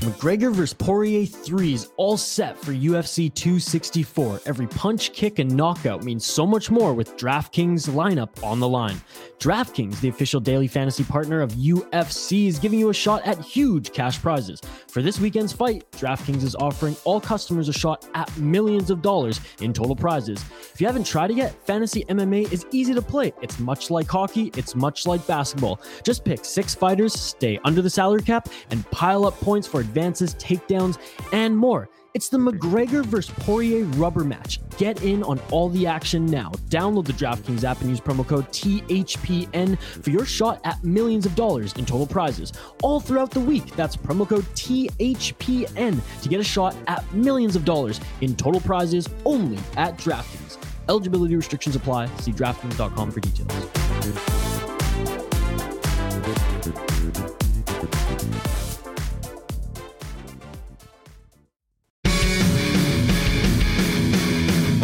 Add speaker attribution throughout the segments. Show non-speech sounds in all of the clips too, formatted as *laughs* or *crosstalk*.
Speaker 1: McGregor vs. Poirier 3 is all set for UFC 264. Every punch, kick, and knockout means so much more with DraftKings lineup on the line. DraftKings, the official daily fantasy partner of UFC, is giving you a shot at huge cash prizes. For this weekend's fight, DraftKings is offering all customers a shot at millions of dollars in total prizes. If you haven't tried it yet, Fantasy MMA is easy to play. It's much like hockey, it's much like basketball. Just pick six fighters, stay under the salary cap, and pile up points for advances, takedowns, and more. It's the McGregor vs. Poirier rubber match. Get in on all the action now. Download the DraftKings app and use promo code THPN for your shot at millions of dollars in total prizes all throughout the week. That's promo code THPN to get a shot at millions of dollars in total prizes only at DraftKings. Eligibility restrictions apply. See DraftKings.com for details.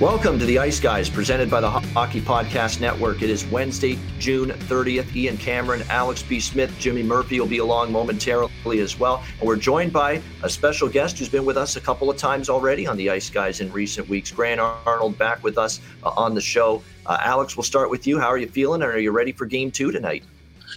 Speaker 2: Welcome to the Ice Guys, presented by the Hockey Podcast Network. It is Wednesday, June 30th. Ian Cameron, Alex B. Smith, Jimmy Murphy will be along momentarily as well. And we're joined by a special guest who's been with us a couple of times already on the Ice Guys in recent weeks. Grant Arnold back with us uh, on the show. Uh, Alex, we'll start with you. How are you feeling? And are you ready for game two tonight?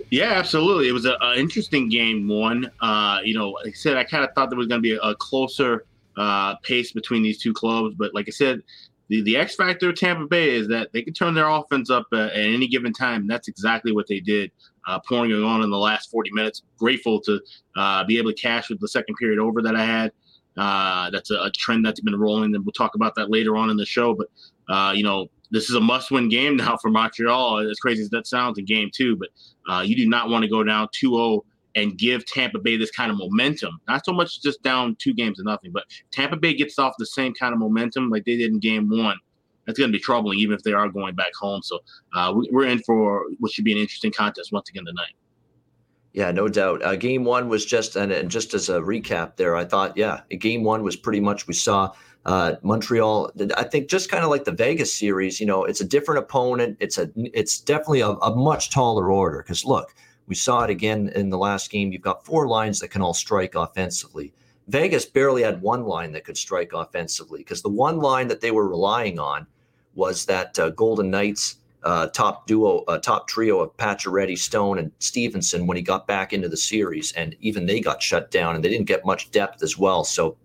Speaker 3: Yeah, absolutely. It was an interesting game one. Uh, you know, like I said, I kind of thought there was going to be a, a closer uh, pace between these two clubs. But like I said, the, the X factor of Tampa Bay is that they can turn their offense up uh, at any given time. And that's exactly what they did, uh, pouring it on in the last 40 minutes. Grateful to uh, be able to cash with the second period over that I had. Uh, that's a, a, trend that's been rolling, and we'll talk about that later on in the show. But uh, you know, this is a must-win game *laughs* now for Montreal. As crazy as that sounds, in game two, but uh, you do not want to go down 2-0 and give Tampa Bay this kind of momentum. Not so much just down two games to nothing, but Tampa Bay gets off the same kind of momentum like they did in game one. That's going to be troubling, even if they are going back home. So uh, we're in for what should be an interesting contest once again tonight.
Speaker 2: Yeah, no doubt. Uh, game one was just, and, and, just as a recap there, I thought, yeah, game one was pretty much we saw uh, Montreal. I think just kind of like the Vegas series, you know, it's a different opponent. It's a, it's definitely a, a much taller order because look, we saw it again in the last game. You've got four lines that can all strike offensively. Vegas barely had one line that could strike offensively because the one line that they were relying on was that uh, Golden Knights uh, top duo, uh, top trio of Pacioretty, Stone, and Stevenson when he got back into the series, and even they got shut down, and they didn't get much depth as well. So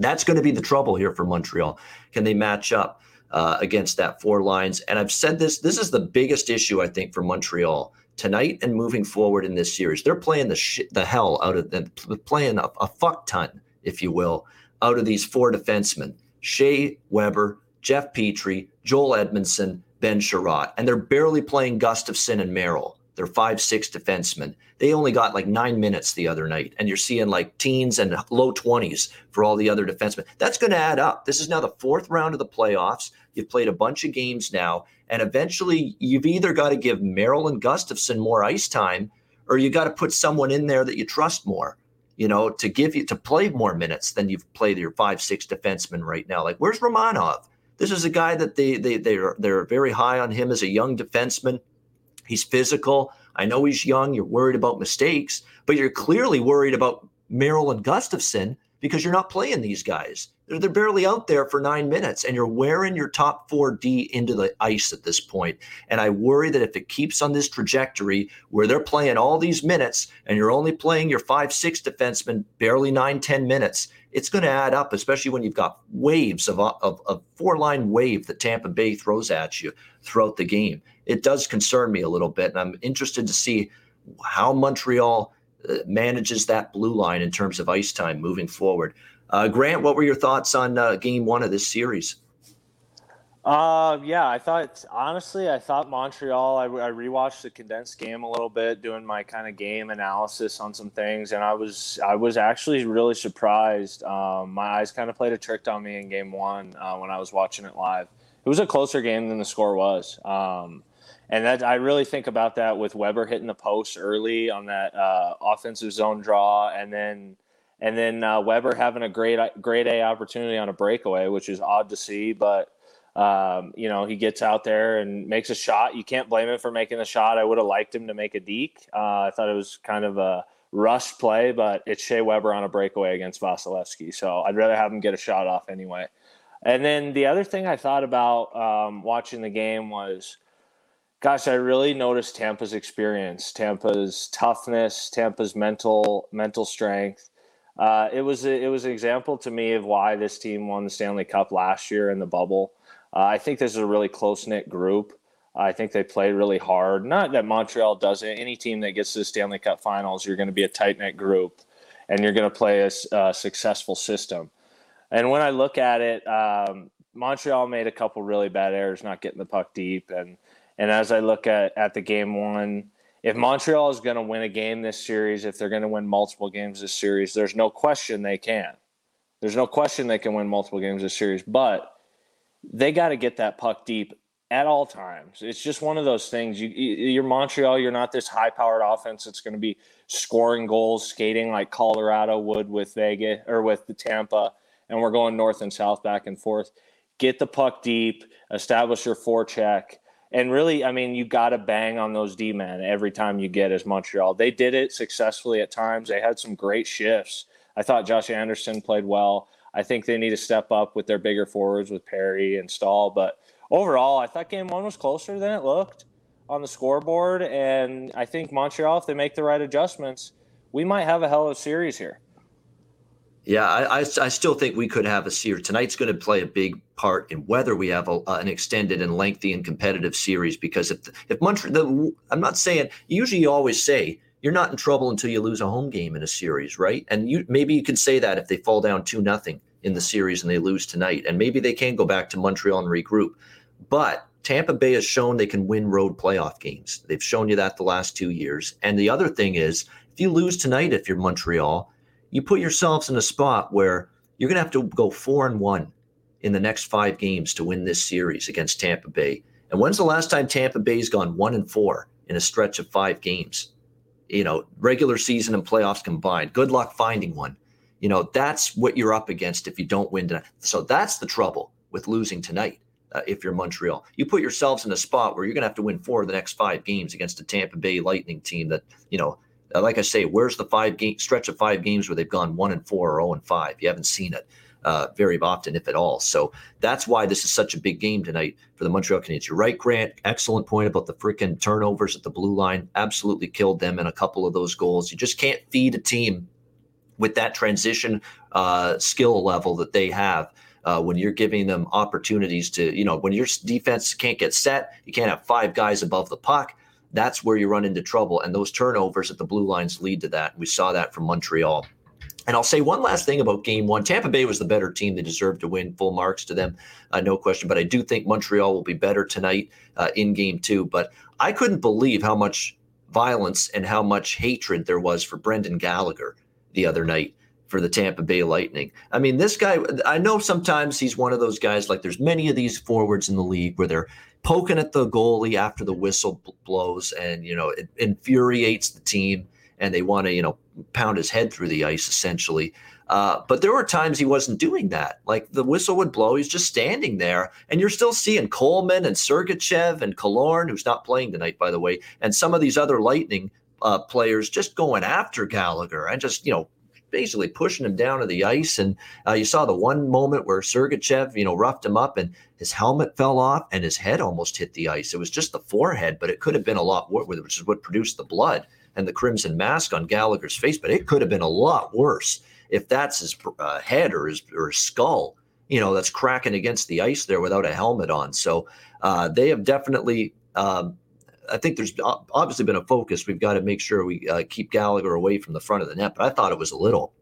Speaker 2: that's going to be the trouble here for Montreal. Can they match up uh, against that four lines? And I've said this. This is the biggest issue I think for Montreal tonight and moving forward in this series. They're playing the the hell out of them, playing a, a fuck ton, if you will, out of these four defensemen: Shea Weber, Jeff Petry, Joel Edmondson, Ben Chiarot, and they're barely playing Gustafsson and Merrill. They're five six defensemen. They only got like nine minutes the other night, and you're seeing like teens and low twenties for all the other defensemen. That's going to add up. This is now the fourth round of the playoffs. You've played a bunch of games now, and eventually, you've either got to give Merrill and Gustafsson more ice time, or you got to put someone in there that you trust more. You know, to give you to play more minutes than you've played your five six defensemen right now. Like, where's Romanov? This is a guy that they they they're they're very high on him as a young defenseman. He's physical. I know he's young. You're worried about mistakes, but you're clearly worried about Merrill and Gustafsson because you're not playing these guys. They're, they're barely out there for nine minutes, and you're wearing your top four D into the ice at this point. And I worry that if it keeps on this trajectory where they're playing all these minutes and you're only playing your five, six defensemen barely nine, ten minutes, it's going to add up, especially when you've got waves of, of, of four line wave that Tampa Bay throws at you throughout the game. It does concern me a little bit, and I'm interested to see how Montreal manages that blue line in terms of ice time moving forward. Uh, Grant, what were your thoughts on uh, game one of this series?
Speaker 4: Uh, yeah, I thought honestly, I thought Montreal. I, I rewatched the condensed game a little bit, doing my kind of game analysis on some things, and I was I was actually really surprised. Um, my eyes kind of played a trick on me in game one uh, when I was watching it live. It it was a closer game than the score was. Um, and that I really think about that with Weber hitting the post early on that uh, offensive zone draw, and then and then uh, Weber having a great great A opportunity on a breakaway, which is odd to see, but. Um, you know, he gets out there and makes a shot. You can't blame him for making the shot. I would have liked him to make a deke. Uh, I thought it was kind of a rush play, but it's Shea Weber on a breakaway against Vasilevskiy. So I'd rather have him get a shot off anyway. And then the other thing I thought about um, watching the game was gosh, I really noticed Tampa's experience, Tampa's toughness, Tampa's mental mental strength. Uh, it was a, it was an example to me of why this team won the Stanley Cup last year in the bubble. Uh, I think this is a really close knit group. I think they played really hard. Not that Montreal doesn't. Any team that gets to the Stanley Cup Finals, you're going to be a tight knit group, and you're going to play a, a, successful system. And when I look at it, um, Montreal made a couple really bad errors, not getting the puck deep, and and as I look at, at the game one, if Montreal is going to win a game this series, if they're going to win multiple games this series, there's no question they can. There's no question they can win multiple games this series, but they got to get that puck deep at all times. It's just one of those things. You, you're Montreal. You're not this high-powered offense that's going to be scoring goals, skating like Colorado would with Vegas or with the Tampa, and we're going north and south, back and forth. Get the puck deep, establish your forecheck, and really, I mean, you got to bang on those D men every time you get as Montreal. They did it successfully at times. They had some great shifts. I thought Josh Anderson played well. I think they need to step up with their bigger forwards with Perry and Staal. But overall, I thought game one was closer than it looked on the scoreboard. And I think Montreal, if they make the right adjustments, we might have a hell of a series here.
Speaker 2: Yeah, I, I, I, still think we could have a series. Tonight's going to play a big part in whether we have a, uh, an extended and lengthy and competitive series. Because if if Montreal, I'm not saying usually you always say you're not in trouble until you lose a home game in a series, right? And you maybe you can say that if they fall down two nothing in the series and they lose tonight, and maybe they can go back to Montreal and regroup. But Tampa Bay has shown they can win road playoff games. They've shown you that the last two years. And the other thing is, if you lose tonight, if you're Montreal you put yourselves in a spot where you're going to have to go four and one in the next five games to win this series against Tampa Bay. And when's the last time Tampa Bay's gone one and four in a stretch of five games? You know, regular season and playoffs combined. Good luck finding one. You know, that's what you're up against if you don't win tonight. So that's the trouble with losing tonight. Uh, if you're Montreal, you put yourselves in a spot where you're going to have to win four of the next five games against a Tampa Bay Lightning team that you know like I say, where's the five game stretch of five games where they've gone one and four or zero oh and five? You haven't seen it uh, very often, if at all. So that's why this is such a big game tonight for the Montreal Canadiens. You're right, Grant. Excellent point about the freaking turnovers at the blue line. Absolutely killed them in a couple of those goals. You just can't feed a team with that transition uh, skill level that they have. Uh, when you're giving them opportunities to, you know, when your defense can't get set, you can't have five guys above the puck that's where you run into trouble. And those turnovers at the blue lines lead to that. We saw that from Montreal. And I'll say one last thing about game one. Tampa Bay was the better team. They deserved to win full marks to them, uh, no question. But I do think Montreal will be better tonight uh, in game two. But I couldn't believe how much violence and how much hatred there was for Brendan Gallagher the other night for the Tampa Bay Lightning. I mean, this guy, I know sometimes he's one of those guys, like there's many of these forwards in the league where they're poking at the goalie after the whistle blows and you know it infuriates the team and they want to you know pound his head through the ice essentially. Uh, but there were times he wasn't doing that. Like the whistle would blow he's just standing there and you're still seeing coleman and sergachev and Killorn, who's not playing tonight by the way and some of these other lightning uh, players just going after gallagher and just you know basically pushing him down to the ice. And uh, you saw the one moment where Sergachev, you know, roughed him up and his helmet fell off and his head almost hit the ice. It was just the forehead, but it could have been a lot worse, which is what produced the blood and the crimson mask on Gallagher's face. But it could have been a lot worse if that's his uh, head or his, or his skull, you know, that's cracking against the ice there without a helmet on. So uh, they have definitely. Um, I think there's obviously been a focus. We've got to make sure we uh, keep Gallagher away from the front of the net. But I thought it was a little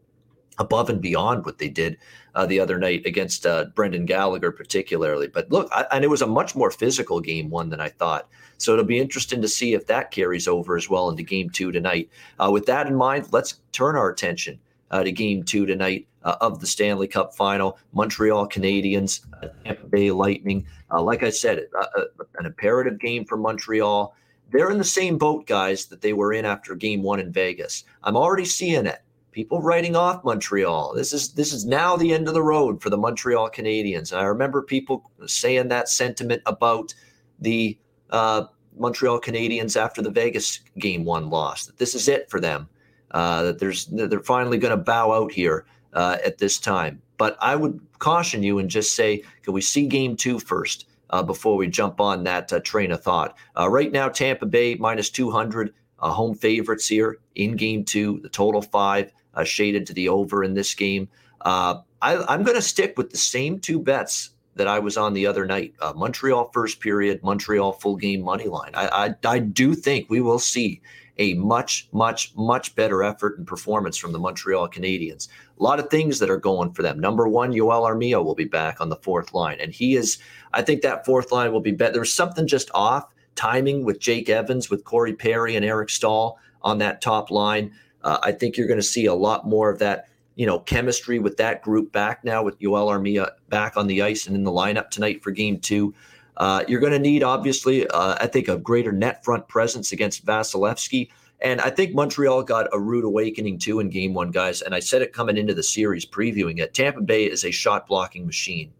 Speaker 2: above and beyond what they did uh, the other night against uh, Brendan Gallagher, particularly. But look, I, and it was a much more physical game one than I thought. So it'll be interesting to see if that carries over as well into game two tonight. Uh, with that in mind, let's turn our attention uh, to game two tonight of the Stanley Cup final. Montreal Canadiens, uh, Tampa Bay Lightning. Uh, like I said, uh, uh, an imperative game for Montreal. They're in the same boat, guys, that they were in after Game One in Vegas. I'm already seeing it. People writing off Montreal. This is this is now the end of the road for the Montreal Canadiens. I remember people saying that sentiment about the uh, Montreal Canadiens after the Vegas Game One loss. That this is it for them. that there's they're finally going to bow out here uh, at this time. But I would caution you and just say, can we see game two first uh, before we jump on that uh, train of thought? Uh, right now, Tampa Bay minus 200, uh, home favorites here in game two, the total five uh, shaded to the over in this game. I, am going to stick with the same two bets that I was on the other night. Montreal first period, Montreal full game money line. I, I, I do think we will see a much, much, much better effort and performance from the Montreal Canadiens. A lot of things that are going for them. Number one, Joel Armia will be back on the fourth line. And he is, I think that fourth line will be better. There's something just off timing with Jake Evans, with Corey Perry and Eric Staal on that top line. Uh, I think you're going to see a lot more of that, you know, chemistry with that group back now with Joel Armia back on the ice and in the lineup tonight for game two. Uh, you're going to need, obviously, uh, I think, a greater net front presence against Vasilevskiy. And I think Montreal got a rude awakening too in game one, guys. And I said it coming into the series, previewing it. Tampa Bay is a shot blocking machine.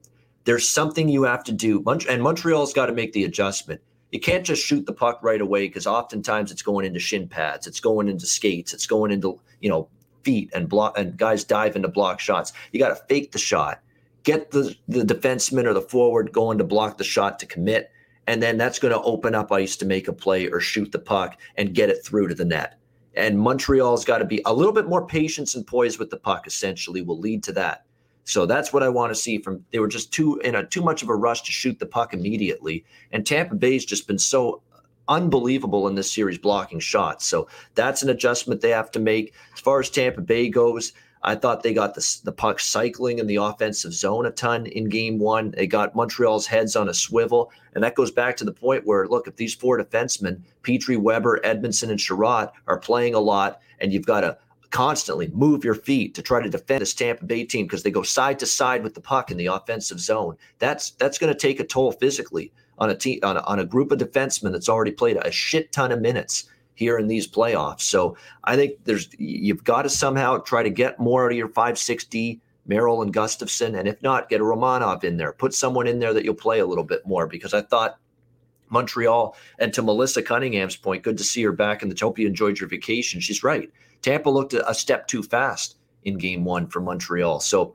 Speaker 2: There's something you have to do. And Montreal's got to make the adjustment. You can't just shoot the puck right away because oftentimes it's going into shin pads, it's going into skates, it's going into, you know, feet and block and guys dive into block shots. You got to fake the shot get the, the defenseman or the forward going to block the shot to commit. And then that's going to open up ice to make a play or shoot the puck and get it through to the net. And Montreal's got to be a little bit more patience and poise with the puck, essentially, will lead to that. So that's what I want to see from they were just too in a too much of a rush to shoot the puck immediately. And Tampa Bay's just been so unbelievable in this series blocking shots. So that's an adjustment they have to make. As far as Tampa Bay goes, I thought they got the, the puck cycling in the offensive zone a ton in game one. They got Montreal's heads on a swivel. And that goes back to the point where, look, if these four defensemen, Petry, Weber, Edmondson, and Chiarot, are playing a lot, and you've got to constantly move your feet to try to defend this Tampa Bay team because they go side to side with the puck in the offensive zone. That's that's going to take a toll physically on a team on a, on a group of defensemen that's already played a shit ton of minutes here in these playoffs. So I think there's you've got to somehow try to get more out of your five six D Merrill and Gustafsson, and if not, get a Romanov in there. Put someone in there that you'll play a little bit more because I thought Montreal and to Melissa Cunningham's point, good to see her back in the. Hope you enjoyed your vacation. She's right. Tampa looked a step too fast in Game One for Montreal, so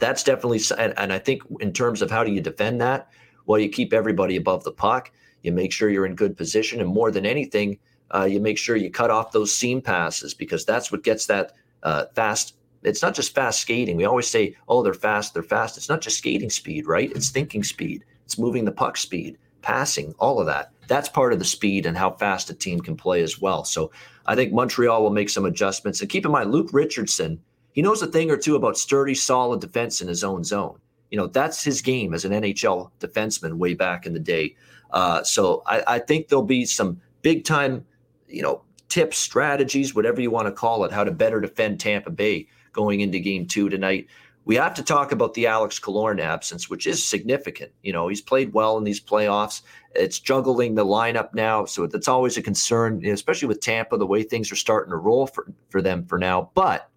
Speaker 2: that's definitely. And, and I think in terms of how do you defend that, well, you keep everybody above the puck. You make sure you're in good position, and more than anything, uh, you make sure you cut off those seam passes because that's what gets that uh, fast. It's not just fast skating. We always say, oh, they're fast, they're fast. It's not just skating speed, right? It's thinking speed, it's moving the puck speed, passing, all of that. That's part of the speed and how fast a team can play as well. So I think Montreal will make some adjustments. And keep in mind, Luke Richardson, he knows a thing or two about sturdy, solid defense in his own zone. You know, that's his game as an NHL defenseman way back in the day. Uh, so I, I think there'll be some big time you know, tips, strategies, whatever you want to call it, how to better defend Tampa Bay going into game two tonight. We have to talk about the Alex Killorn absence, which is significant. You know, he's played well in these playoffs. It's juggling the lineup now, so that's always a concern, especially with Tampa, the way things are starting to roll for, for them for now. But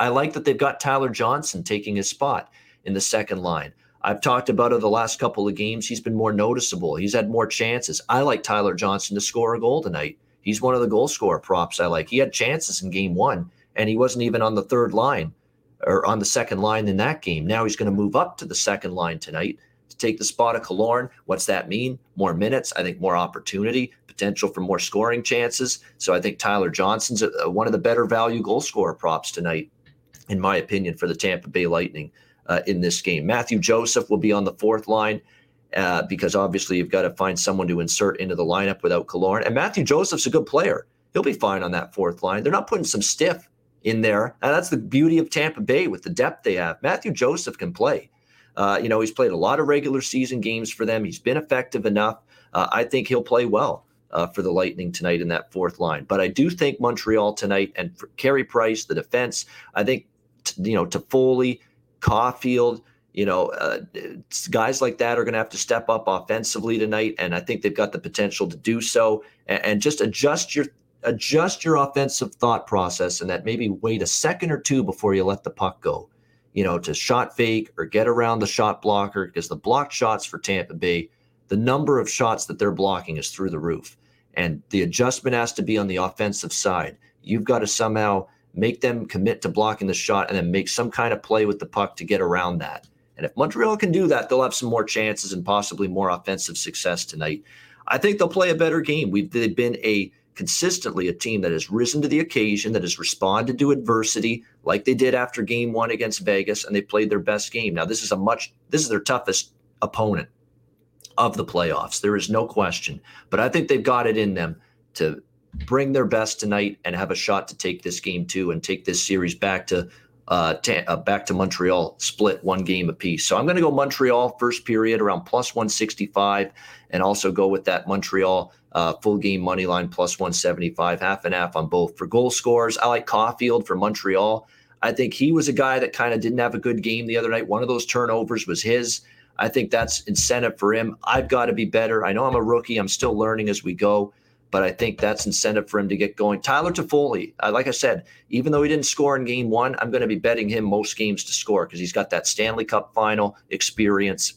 Speaker 2: I like that they've got Tyler Johnson taking his spot in the second line. I've talked about it the last couple of games. He's been more noticeable. He's had more chances. I like Tyler Johnson to score a goal tonight. He's one of the goal scorer props I like. He had chances in game one, and he wasn't even on the third line or on the second line in that game. Now he's going to move up to the second line tonight to take the spot of Killorn. What's that mean? More minutes, I think more opportunity, potential for more scoring chances. So I think Tyler Johnson's a, one of the better value goal scorer props tonight, in my opinion, for the Tampa Bay Lightning uh, in this game. Matthew Joseph will be on the fourth line uh, because obviously you've got to find someone to insert into the lineup without Killorn. And Matthew Joseph's a good player. He'll be fine on that fourth line. They're not putting some stiff in there. And that's the beauty of Tampa Bay with the depth they have. Matthew Joseph can play. Uh, you know, he's played a lot of regular season games for them. He's been effective enough. Uh, I think he'll play well uh, for the Lightning tonight in that fourth line. But I do think Montreal tonight and for Carey Price, the defense, I think you know, to Toffoli, Caufield, you know, uh, guys like that are going to have to step up offensively tonight, and I think they've got the potential to do so. And, and just adjust your adjust your offensive thought process, and that maybe wait a second or two before you let the puck go. You know, to shot fake or get around the shot blocker because the blocked shots for Tampa Bay, the number of shots that they're blocking is through the roof, and the adjustment has to be on the offensive side. You've got to somehow make them commit to blocking the shot and then make some kind of play with the puck to get around that. And if Montreal can do that, they'll have some more chances and possibly more offensive success tonight. I think they'll play a better game. We've they've been a consistently a team that has risen to the occasion, that has responded to adversity like they did after game one against Vegas, and they played their best game. Now, this is a much this is their toughest opponent of the playoffs. There is no question. But I think they've got it in them to bring their best tonight and have a shot to take this game too and take this series back to uh, uh, back to Montreal, split one game apiece. So I'm going to go Montreal first period around plus 165, and also go with that Montreal uh, full game money line plus 175, half and half on both. For goal scorers, I like Caufield for Montreal. I think he was a guy that kind of didn't have a good game the other night. One of those turnovers was his. I think that's incentive for him. I've got to be better. I know I'm a rookie. I'm still learning as we go but I think that's incentive for him to get going. Tyler Toffoli, uh, like I said, even though he didn't score in game one, I'm going to be betting him most games to score because he's got that Stanley Cup final experience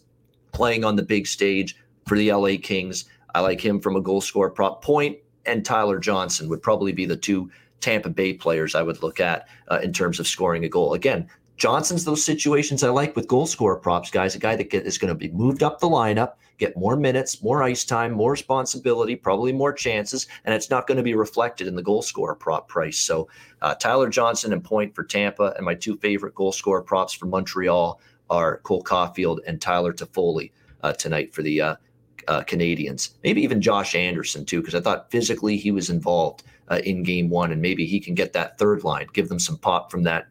Speaker 2: playing on the big stage for the LA Kings. I like him from a goal score prop point, and Tyler Johnson would probably be the two Tampa Bay players I would look at uh, in terms of scoring a goal. Again, Johnson's those situations I like with goal scorer props, guys. A guy that get, is going to be moved up the lineup, get more minutes, more ice time, more responsibility, probably more chances, and it's not going to be reflected in the goal scorer prop price. So uh, Tyler Johnson and point for Tampa, and my two favorite goal scorer props for Montreal are Cole Caufield and Tyler Toffoli uh, tonight for the uh, uh Canadiens. Maybe even Josh Anderson too, because I thought physically he was involved uh, in Game One, and maybe he can get that third line, give them some pop from that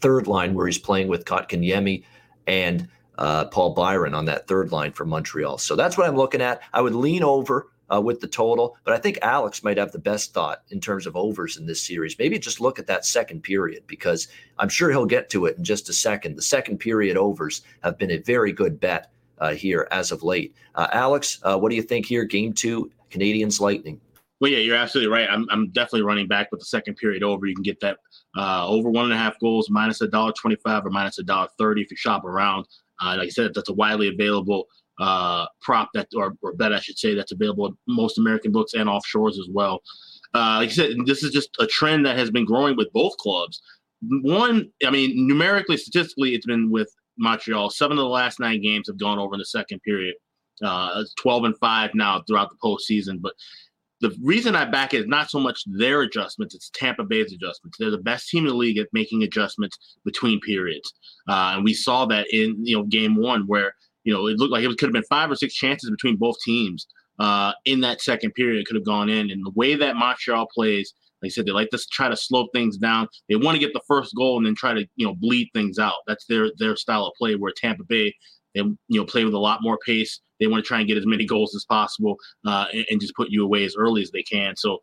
Speaker 2: third line where he's playing with Kotkaniemi and uh, Paul Byron on that third line for Montreal. So that's what I'm looking at. I would lean over uh, with the total, but I think Alex might have the best thought in terms of overs in this series. Maybe just look at that second period because I'm sure he'll get to it in just a second. The second period overs have been a very good bet uh, here as of late. Uh, Alex, uh, what do you think here? Game two, Canadiens Lightning.
Speaker 3: Well, yeah, you're absolutely right. I'm, I'm definitely running back with the second period over. You can get that uh, over one and a half goals, minus a dollar twenty-five or minus a dollar thirty if you shop around. Uh, like I said, that's a widely available uh, prop that or, or bet I should say that's available at most American books and offshores as well. Uh, like I said, this is just a trend that has been growing with both clubs. One, I mean, numerically, statistically, it's been with Montreal. Seven of the last nine games have gone over in the second period. Uh, 12 and 5 now throughout the postseason. But the reason I back it is not so much their adjustments; it's Tampa Bay's adjustments. They're the best team in the league at making adjustments between periods, uh, and we saw that in you know game one where you know it looked like it could have been five or six chances between both teams uh, in that second period. It could have gone in, and the way that Montreal plays, like I said, they like to try to slow things down. They want to get the first goal and then try to you know bleed things out. That's their their style of play. Where Tampa Bay they you know play with a lot more pace. They want to try and get as many goals as possible uh, and, and, just put you away as early as they can. So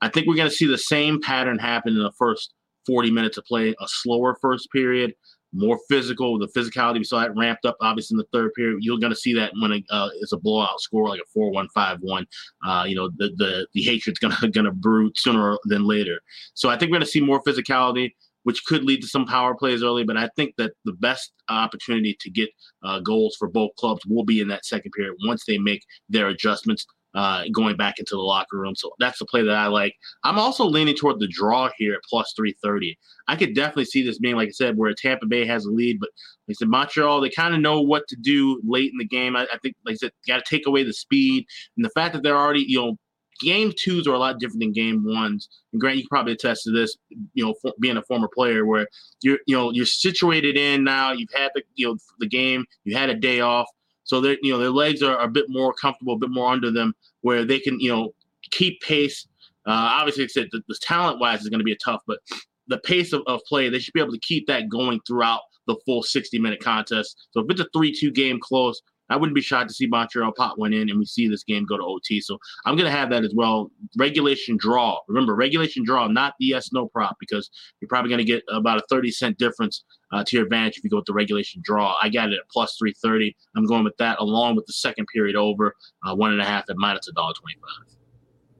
Speaker 3: I think we're going to see the same pattern happen in the first 40 minutes of play. A slower first period, more physical. The physicality we saw that ramped up obviously in the third period. You're going to see that when it, uh, it's a blowout score like a 4-1, 5-1. Uh, you know the the the hatred's going *laughs* to going to brew sooner than later. So I think we're going to see more physicality which could lead to some power plays early. But I think that the best opportunity to get uh, goals for both clubs will be in that second period once they make their adjustments. Uh, going back into the locker room. So that's the play that I like. I'm also leaning toward the draw here at plus 330. I could definitely see this being, like I said, where Tampa Bay has a lead, but like I said, Montreal, they kind of know what to do late in the game. I, I think, like I said, got to take away the speed and the fact that they're already, you know, game twos are a lot different than game ones. And Grant, you can probably attest to this, you know, being a former player where you're, you know, you're situated in now. You've had the, you know, the game. You had a day off, so they you know, their legs are, are, a bit more comfortable, a bit more under them, where they can, you know, keep pace. Uh, obviously, it's the, the talent wise is going to be a tough, but the pace of, of play, they should be able to keep that going throughout the full 60 minute contest. So if it's a 3 2 game close, I wouldn't be shocked to see Montreal pot one in and we see this game go to OT. So I'm going to have that as well. Regulation draw. Remember, regulation draw, not the yes no prop, because you're probably going to get about a 30 cent difference uh, to your advantage if you go with the regulation draw. I got it at plus 330. I'm going with that along with the second period over, uh, one and a half at minus a dollar 25.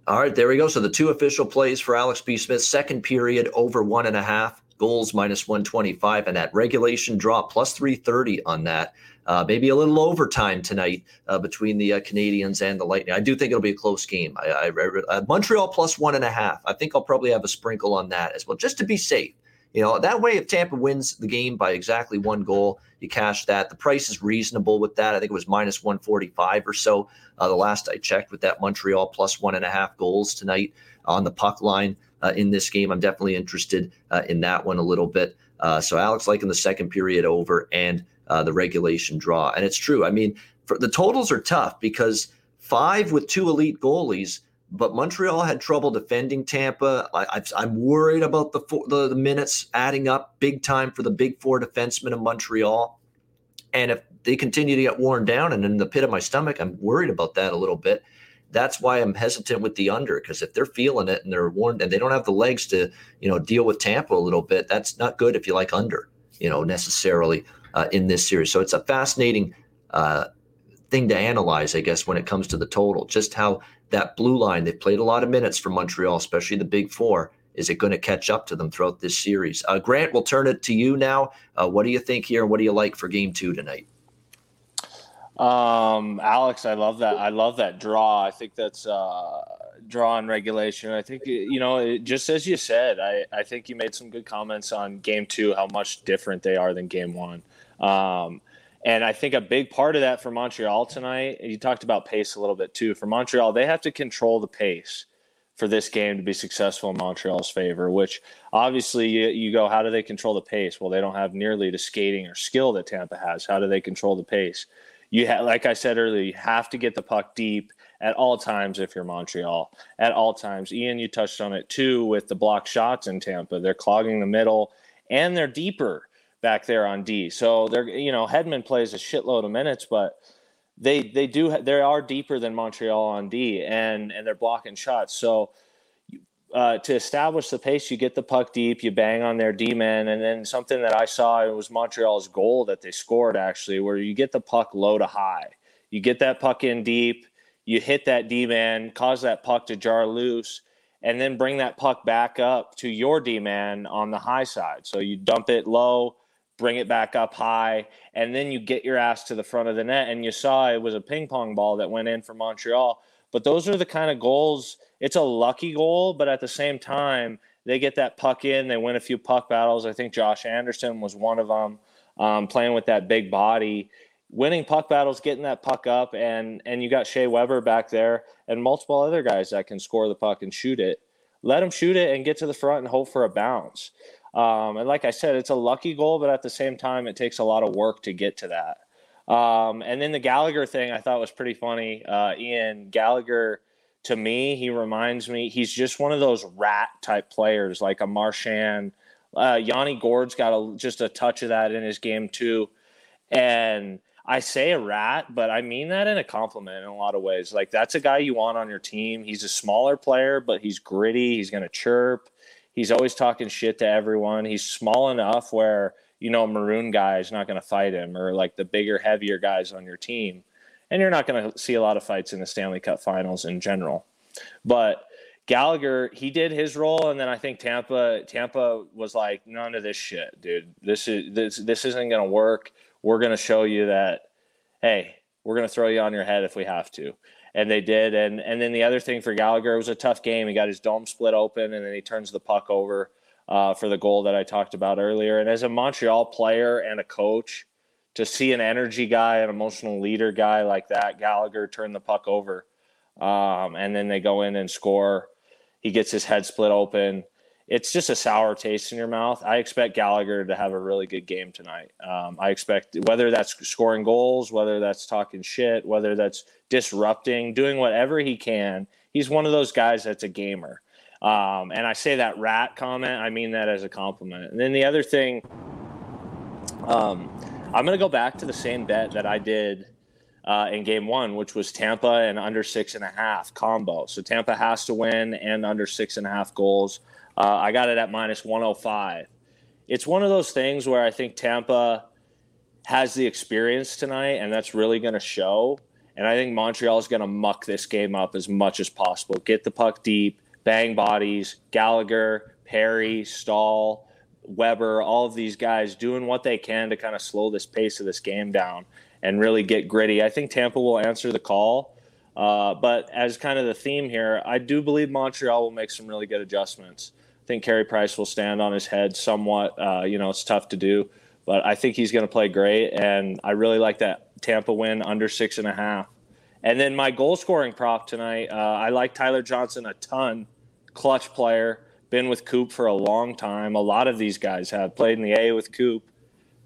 Speaker 2: All right, there we go. So the two official plays for Alex B. Smith, second period over one and a half, goals minus 125, and that regulation draw plus 330 on that. Uh, maybe a little overtime tonight uh, between the uh, Canadiens and the Lightning. I do think it'll be a close game. I, I uh, Montreal plus one and a half. I think I'll probably have a sprinkle on that as well, just to be safe. You know, that way, if Tampa wins the game by exactly one goal, you cash that. The price is reasonable with that. I think it was minus 145 or so uh, the last I checked with that Montreal plus one and a half goals tonight on the puck line uh, in this game. I'm definitely interested uh, in that one a little bit. Uh, so Alex liking the second period over and uh, the regulation draw. And it's true. I mean, for, the totals are tough because five with two elite goalies – but Montreal had trouble defending Tampa. I, am worried about the, four, the, the minutes adding up big time for the big four defensemen of Montreal. And if they continue to get worn down and in the pit of my stomach, I'm worried about that a little bit. That's why I'm hesitant with the under because if they're feeling it and they're worn and they don't have the legs to, you know, deal with Tampa a little bit, that's not good if you like under, you know, necessarily uh, in this series. So it's a fascinating uh, thing to analyze, I guess, when it comes to the total. Just how that blue line, they've played a lot of minutes for Montreal, especially the big four. Is it going to catch up to them throughout this series? Uh, Grant, we'll turn it to you now. Uh, what do you think here? What do you like for game two tonight?
Speaker 4: Um, Alex, I love that. I love that draw. I think that's uh, draw on regulation. I think you know, just as you said, I I think you made some good comments on game two, how much different they are than game one. Um, and I think a big part of that for Montreal tonight, you talked about pace a little bit too. For Montreal, they have to control the pace for this game to be successful in Montreal's favor, which obviously you, you go, how do they control the pace? Well, they don't have nearly the skating or skill that Tampa has. How do they control the pace? You have, like I said earlier, you have to get the puck deep at all times if you're Montreal. At all times. Ian, you touched on it too with the block shots in Tampa. They're clogging the middle and they're deeper back there on D. So they're you know Hedman plays a shitload of minutes, but they they do they are deeper than Montreal on D, and and they're blocking shots. So uh, to establish the pace, you get the puck deep, you bang on their D man, and then something that I saw it was Montreal's goal that they scored actually, where you get the puck low to high, you get that puck in deep, you hit that D man, cause that puck to jar loose and then bring that puck back up to your D man on the high side. So you dump it low, bring it back up high, and then you get your ass to the front of the net. And you saw it was a ping pong ball that went in for Montreal. But those are the kind of goals. It's a lucky goal, but at the same time, they get that puck in. They win a few puck battles. I think Josh Anderson was one of them, um, playing with that big body, winning puck battles, getting that puck up, and and you got Shea Weber back there and multiple other guys that can score the puck and shoot it. Let them shoot it and get to the front and hope for a bounce. Um, and like I said, it's a lucky goal, but at the same time, it takes a lot of work to get to that. Um, and then the Gallagher thing I thought was pretty funny. Uh, Ian Gallagher, to me, he reminds me, he's just one of those rat type players, like a Marchand. Uh, Yanni Gourde's got a, just a touch of that in his game, too. And I say a rat, but I mean that in a compliment in a lot of ways. Like, that's a guy you want on your team. He's a smaller player, but he's gritty. He's going to chirp He's always talking shit to everyone. He's small enough where you know maroon guy is not going to fight him, or like the bigger, heavier guys on your team. And you're not going to see a lot of fights in the Stanley Cup Finals in general. But Gallagher, he did his role, and then I think Tampa, Tampa was like, none of this shit, dude. This is this this isn't going to work. We're going to show you that, hey, we're going to throw you on your head if we have to and they did. And and then the other thing for Gallagher was a tough game. He got his dome split open, and then he turns the puck over uh, for the goal that I talked about earlier. And as a Montreal player and a coach, to see an energy guy, an emotional leader guy like that, Gallagher turn the puck over, um, and then they go in and score. He gets his head split open it's just a sour taste in your mouth. I expect Gallagher to have a really good game tonight. Um, I expect whether that's scoring goals, whether that's talking shit, whether that's disrupting, doing whatever he can. He's one of those guys that's a gamer. Um, and I say that rat comment, I mean that as a compliment. And then the other thing, um, I'm going to go back to the same bet that I did uh, in game one, which was Tampa and under six and a half combo. So Tampa has to win and under six and a half goals. Uh, I got it at minus 105. It's one of those things where I think Tampa has the experience tonight, and that's really going to show. And I think Montreal is going to muck this game up as much as possible. Get the puck deep, bang bodies, Gallagher, Perry, Staal, Weber, all of these guys doing what they can to kind of slow this pace of this game down and really get gritty. I think Tampa will answer the call. Uh, but as kind of the theme here, I do believe Montreal will make some really good adjustments. I think Carey Price will stand on his head somewhat. Uh, you know, it's tough to do, but I think he's going to play great. And I really like that Tampa win under six and a half. And then my goal scoring prop tonight, uh, I like Tyler Johnson a ton. Clutch player, been with Coop for a long time. A lot of these guys have played in the A with Coop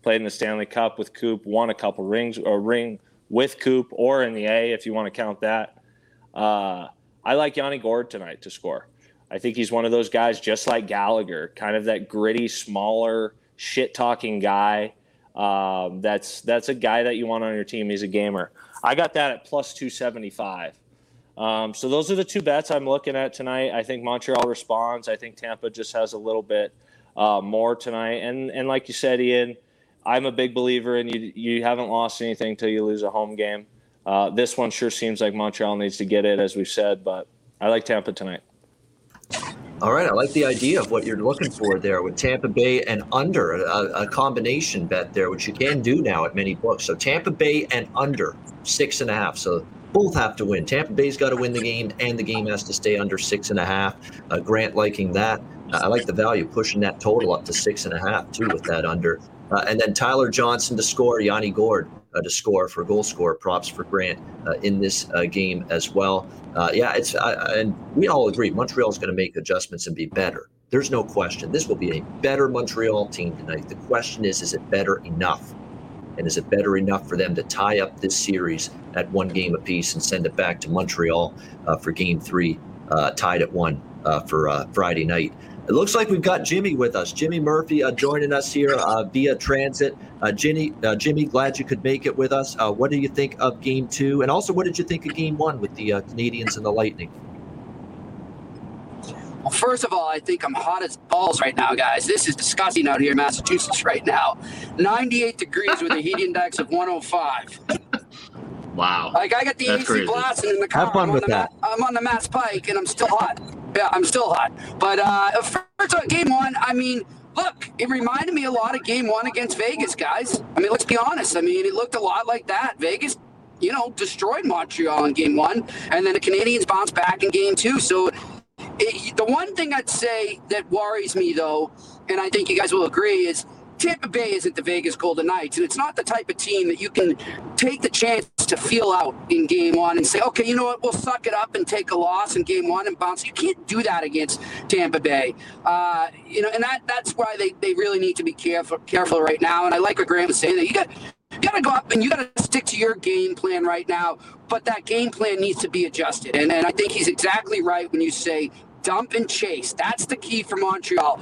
Speaker 4: played in the Stanley Cup with Coop, won a couple rings or ring with Coop or in the A if you want to count that. Uh, I like Yanni Gourde tonight to score. I think he's one of those guys just like Gallagher, kind of that gritty, smaller, shit talking guy. Um, that's that's a guy that you want on your team. He's a gamer. I got that at plus two seventy five. Um, so those are the two bets I'm looking at tonight. I think Montreal responds. I think Tampa just has a little bit uh, more tonight. And and like you said, Ian, I'm a big believer in you. You haven't lost anything till you lose a home game. Uh, this one sure seems like Montreal needs to get it, as we've said, but I like Tampa tonight.
Speaker 2: All right, I like the idea of what you're looking for there with Tampa Bay and under a, a, combination bet there, which you can do now at many books. So Tampa Bay and under six and a half. So both have to win. Tampa Bay's got to win the game, and the game has to stay under six and a half. Uh, Grant liking that. Uh, I like the value pushing that total up to six and a half too with that under. Uh, and then Tyler Johnson to score, Yanni Gourde uh, to score for goal score props for Grant uh, in this uh, game as well. Uh, yeah, it's and we all agree Montreal is going to make adjustments and be better. There's no question. This will be a better Montreal team tonight. The question is, is it better enough? And is it better enough for them to tie up this series at one game apiece and send it back to Montreal uh, for game three, tied at one for Friday night? It looks like we've got Jimmy with us. Jimmy Murphy uh, joining us here uh, via transit. Uh, Jimmy, uh, Jimmy, glad you could make it with us. Uh, what do you think of Game Two, and also what did you think of Game One with the uh, Canadiens and the Lightning?
Speaker 5: Well, first of all, I think I'm hot as balls right now, guys. This is disgusting out here in Massachusetts right now. 98 degrees with a heat index of 105.
Speaker 3: Wow.
Speaker 5: Like I got the That's AC crazy. blasting in the car.
Speaker 2: Have fun
Speaker 5: I'm
Speaker 2: with that.
Speaker 5: Ma- I'm on the Mass Pike and I'm still hot. Yeah, I'm still hot. But uh, first uh, game one, I mean, look, it reminded me a lot of game one against Vegas, guys. I mean, let's be honest. I mean, it looked a lot like that. Vegas, you know, destroyed Montreal in game one, and then the Canadiens bounced back in game two. So it, the one thing I'd say that worries me, though, and I think you guys will agree, is – Tampa Bay isn't the Vegas Golden Knights, and it's not the type of team that you can take the chance to feel out in game one and say, okay, you know what, we'll suck it up and take a loss in game one and bounce. You can't do that against Tampa Bay. Uh, you know, and that that's why they, they really need to be careful careful right now. And I like what Graham was saying that you got you got to go up and you got to stick to your game plan right now. But that game plan needs to be adjusted. And, and I think he's exactly right when you say dump and chase. That's the key for Montreal.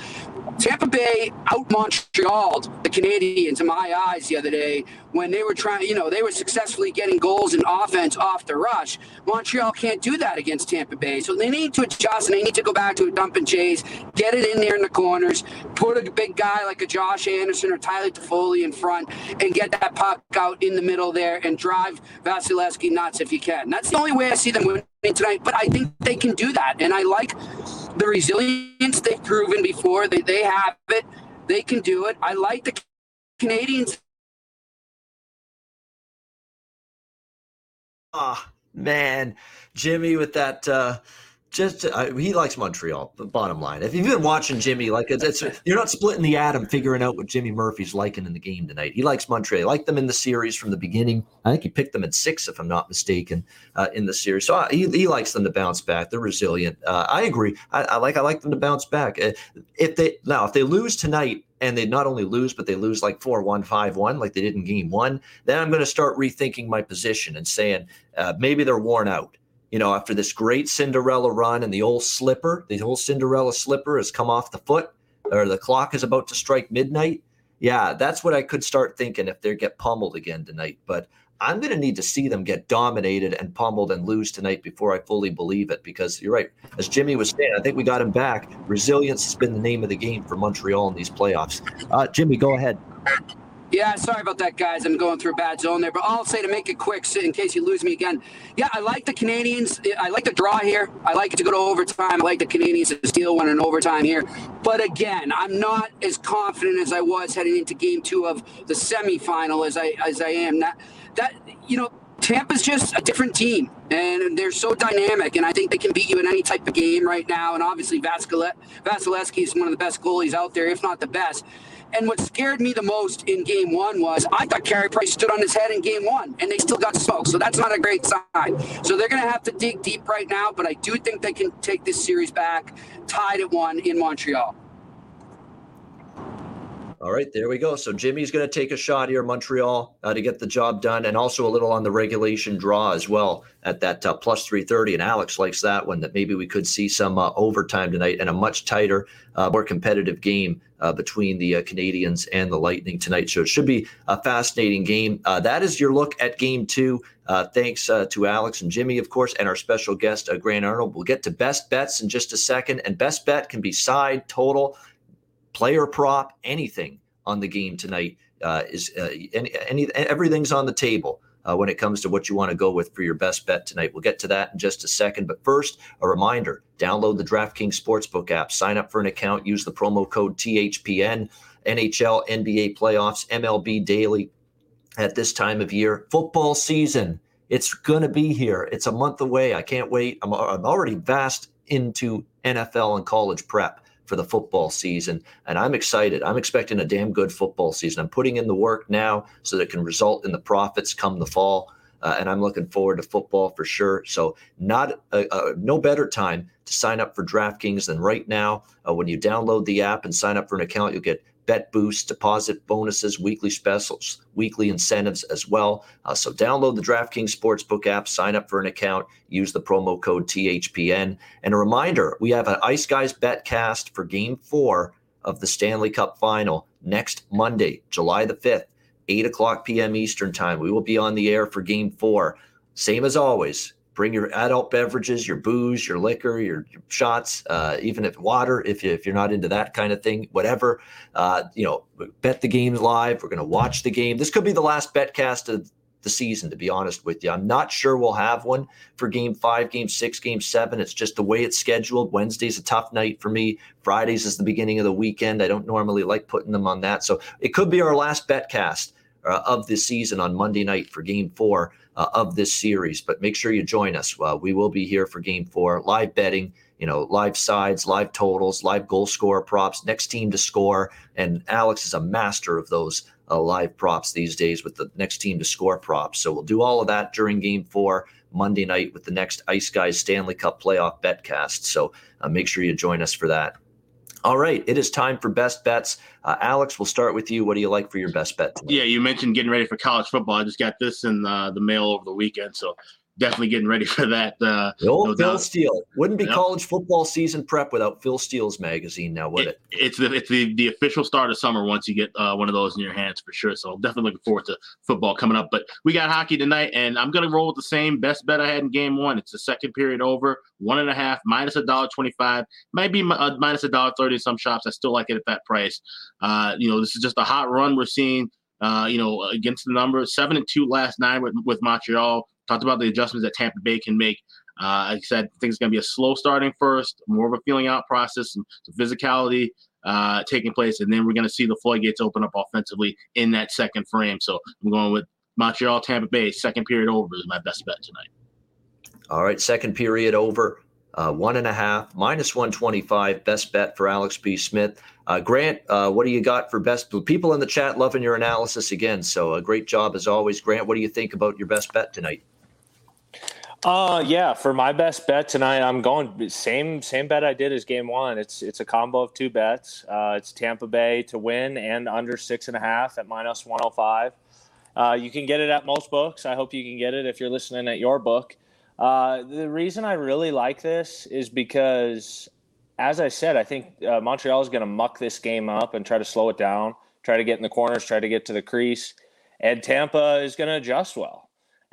Speaker 5: Tampa Bay out Montrealed the Canadiens, in my eyes the other day when they were trying, you know, they were successfully getting goals and offense off the rush. Montreal can't do that against Tampa Bay. So they need to adjust and they need to go back to a dump and chase, get it in there in the corners, put a big guy like a Josh Anderson or Tyler Toffoli in front and get that puck out in the middle there and drive Vasilevskiy nuts if you can. That's the only way I see them winning tonight, but I think they can do that. And I like the resilience they've proven before. They, they have it. They can do it. I like the Canadiens.
Speaker 2: Ah, oh, man. Jimmy with that uh, just uh, he likes Montreal. The bottom line, if you've been watching Jimmy, like it's, it's, you're not splitting the atom, figuring out what Jimmy Murphy's liking in the game tonight. He likes Montreal. He liked them in the series from the beginning. I think he picked them at six, if I'm not mistaken, uh, in the series. So uh, he, he likes them to bounce back. They're resilient. Uh, I agree. I, I, like I like them to bounce back. If they now if they lose tonight. And they not only lose, but they lose like 4 1, 5 1, like they did in game one. Then I'm going to start rethinking my position and saying uh, maybe they're worn out you know, after this great Cinderella run and the old slipper, the whole Cinderella slipper has come off the foot or the clock is about to strike midnight. Yeah, that's what I could start thinking if they get pummeled again tonight. But I'm going to need to see them get dominated and pummeled and lose tonight before I fully believe it. Because you're right, as Jimmy was saying, I think we got him back. Resilience has been the name of the game for Montreal in these playoffs. Uh, Jimmy, go ahead.
Speaker 5: Yeah, sorry about that, guys. I'm going through a bad zone there, but I'll say to make it quick, in case you lose me again. Yeah, I like the Canadiens. I like the draw here. I like it to go to overtime. I like the Canadiens to steal one in overtime here. But again, I'm not as confident as I was heading into Game Two of the semifinal as I as I am. That that you know, Tampa's just a different team, and they're so dynamic, and I think they can beat you in any type of game right now. And obviously, Vasilevskiy is one of the best goalies out there, if not the best. And what scared me the most in game one was I thought Carey Price stood on his head in game one, and they still got smoked. So that's not a great sign. So they're going to have to dig deep right now, but I do think they can take this series back, tied at one in Montreal.
Speaker 2: All right, there we go. So Jimmy's going to take a shot here, Montreal, uh, to get the job done, and also a little on the regulation draw as well at that uh, plus 330. And Alex likes that one, that maybe we could see some uh, overtime tonight and a much tighter, uh, more competitive game uh, between the uh, Canadiens and the Lightning tonight. So it should be a fascinating game. that is your look at game two. thanks to Alex and Jimmy, of course, and our special guest, Grant Arnold. We'll get to best bets in just a second. And best bet can be side, total player prop, anything on the game tonight uh, is uh, any, any, everything's on the table. Uh, when it comes to what you want to go with for your best bet tonight. We'll get to that in just a second. But first, a reminder download the DraftKings Sportsbook app, sign up for an account, use the promo code THPN, NHL, NBA playoffs, MLB daily at this time of year. Football season, it's going to be here. It's a month away. I can't wait. I'm, I'm already vast into NFL and college prep for the football season. And I'm excited. I'm expecting a damn good football season. I'm putting in the work now so that it can result in the profits come the fall. Uh, and I'm looking forward to football for sure. So, not a, a, no better time to sign up for DraftKings than right now. Uh, when you download the app and sign up for an account, you'll get bet boosts, deposit bonuses, weekly specials, weekly incentives as well. Uh, so download the DraftKings Sportsbook app, sign up for an account, use the promo code THPN. And a reminder we have an Ice Guys bet cast for game four of the Stanley Cup final next Monday, July the 5th, 8 o'clock p.m. Eastern Time. We will be on the air for game four. Same as always, bring your adult beverages, your booze, your liquor, your, your shots, uh, even if water, if, you, if you're not into that kind of thing, whatever. Uh, you know, bet the games live. We're going to watch the game. This could be the last bet cast of the season, to be honest with you. I'm not sure we'll have one for game five, game six, game seven. It's just the way it's scheduled. Wednesday's a tough night for me. Fridays is the beginning of the weekend. I don't normally like putting them on that. So it could be our last bet cast uh, of the season on Monday night for game four uh, of this series. But make sure you join us. Uh, we will be here for game four, live betting, you know, live sides, live totals, live goal scorer props, next team to score. And Alex is a master of those uh, live props these days with the next team to score props. So we'll do all of that during game four. Monday night with the next Ice Guys Stanley Cup playoff betcast. So uh, make sure you join us for that. All right, it is time for best bets. Uh, Alex, we'll start with you. What do you like for your best bet?
Speaker 3: Yeah, you mentioned getting ready for college football. I just got this in uh, the mail over the weekend, so definitely getting ready *laughs* for that. Uh,
Speaker 2: old no Phil doubt. Steele wouldn't be yep. college football season prep without Phil Steele's magazine now, would it?
Speaker 3: it? It's the it's the, the official start of summer once you get uh, one of those in your hands for sure. So definitely looking forward to football coming up. But we got hockey tonight, and I'm gonna roll with the same best bet I had in game one. It's the second period over, one and a half minus a dollar twenty five, maybe uh, minus a dollar thirty in some shops. I still like it at that price. Uh, you know, this is just a hot run we're seeing. Uh, you know, against the number seven and two last nine with, with Montreal talked about the adjustments that Tampa Bay can make. Uh, like I said, I think it's going to be a slow starting first, more of a feeling out process, some, some physicality uh, taking place, and then we're going to see the floodgates open up offensively in that second frame. So I'm going with Montreal, Tampa Bay, second period over is my best bet tonight.
Speaker 2: All right, second period over, uh, one and a half, minus 125, best bet for Alex B. Smith. Uh, Grant, uh, what do you got for best? People in the chat loving your analysis again. So a great job as always. Grant, what do you think about your best bet tonight?
Speaker 4: Uh yeah, for my best bet tonight, I'm going same same bet I did as game one. It's it's a combo of two bets. Uh, it's Tampa Bay to win and under six and a half at minus one hundred oh five. Uh, you can get it at most books. I hope you can get it if you're listening at your book. Uh, the reason I really like this is because, as I said, I think uh, Montreal is going to muck this game up and try to slow it down, try to get in the corners, try to get to the crease, and Tampa is going to adjust well.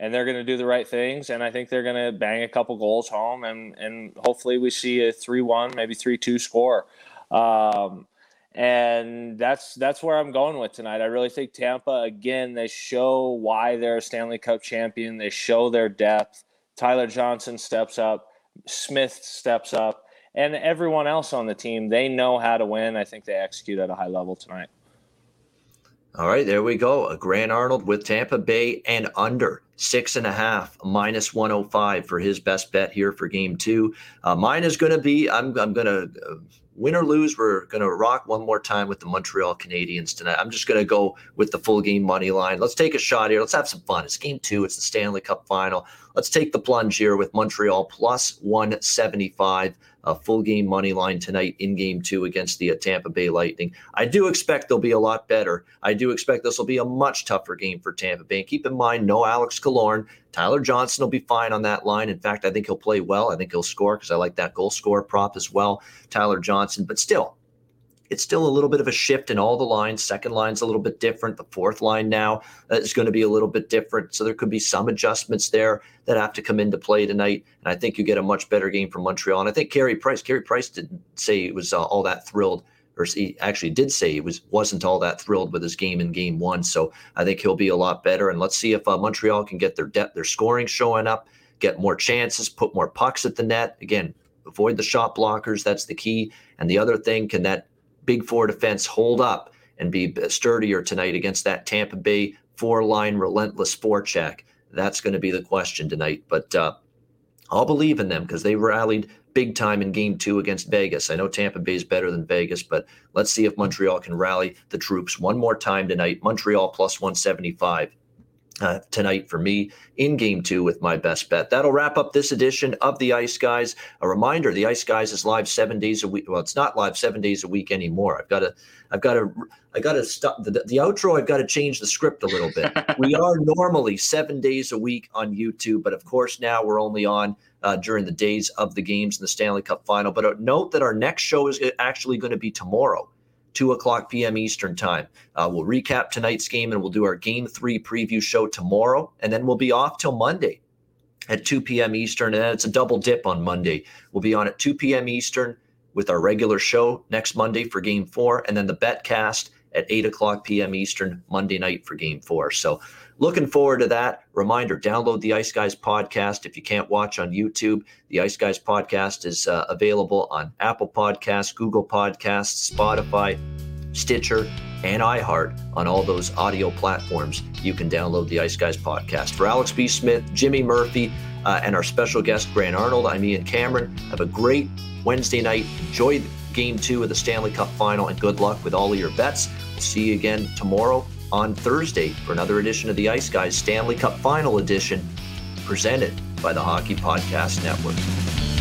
Speaker 4: And they're going to do the right things. And I think they're going to bang a couple goals home, and and hopefully we see a three-one, maybe three-two score. Um, and that's that's where I'm going with tonight. I really think Tampa again. They show why they're a Stanley Cup champion. They show their depth. Tyler Johnson steps up. Smith steps up, and everyone else on the team. They know how to win. I think they execute at a high level tonight.
Speaker 2: All right, there we go. A Grant Arnold with Tampa Bay and under six and a half, minus 105 for his best bet here for game two. Uh, mine is going to be I'm, I'm going to uh, win or lose. We're going to rock one more time with the Montreal Canadiens tonight. I'm just going to go with the full game money line. Let's take a shot here. Let's have some fun. It's game two, it's the Stanley Cup final. Let's take the plunge here with Montreal plus 175 a full game money line tonight in game two against the Tampa Bay Lightning. I do expect they'll be a lot better. I do expect this will be a much tougher game for Tampa Bay. And keep in mind, no Alex Killorn. Tyler Johnson will be fine on that line. In fact, I think he'll play well. I think he'll score because I like that goal score prop as well. Tyler Johnson, but still, it's still a little bit of a shift in all the lines. Second line's a little bit different. The fourth line now is going to be a little bit different. So there could be some adjustments there that have to come into play tonight. And I think you get a much better game from Montreal. And I think Carey Price, Carey Price didn't say he was uh, all that thrilled, or he actually did say he was wasn't all that thrilled with his game in Game One. So I think he'll be a lot better. And let's see if uh, Montreal can get their depth, their scoring showing up, get more chances, put more pucks at the net. Again, avoid the shot blockers. That's the key. And the other thing, can that big four defense hold up and be sturdier tonight against that Tampa Bay four line relentless forecheck? That's going to be the question tonight. But uh, I'll believe in them because they rallied big time in game two against Vegas. I know Tampa Bay is better than Vegas, but let's see if Montreal can rally the troops one more time tonight. Montreal plus 175 uh, tonight for me in game two with my best bet. That'll wrap up this edition of the Ice Guys. A reminder: the Ice Guys is live seven days a week. Well, it's not live seven days a week anymore. I've got to, I've got to, I got to stop the, the outro. I've got to change the script a little bit. *laughs* we are normally seven days a week on YouTube, but of course now we're only on uh, during the days of the games in the Stanley Cup Final. But uh, note that our next show is actually going to be tomorrow. 2 o'clock p.m. Eastern Time. Uh, we'll recap tonight's game and we'll do our game three preview show tomorrow. And then we'll be off till Monday at 2 p.m. Eastern. And it's a double dip on Monday. We'll be on at 2 p.m. Eastern with our regular show next Monday for game four. And then the betcast at 8 o'clock p.m. Eastern Monday night for game four. So looking forward to that. Reminder download the Ice Guys podcast. If you can't watch on YouTube, the Ice Guys podcast is uh, available on Apple Podcasts, Google Podcasts, Spotify, Stitcher, and iHeart on all those audio platforms. You can download the Ice Guys podcast. For Alex B. Smith, Jimmy Murphy, uh, and our special guest, Grant Arnold, I'm Ian Cameron. Have a great Wednesday night. Enjoy game two of the Stanley Cup final, and good luck with all of your bets. See you again tomorrow on Thursday for another edition of the Ice Guys Stanley Cup Final Edition, presented by the Hockey Podcast Network.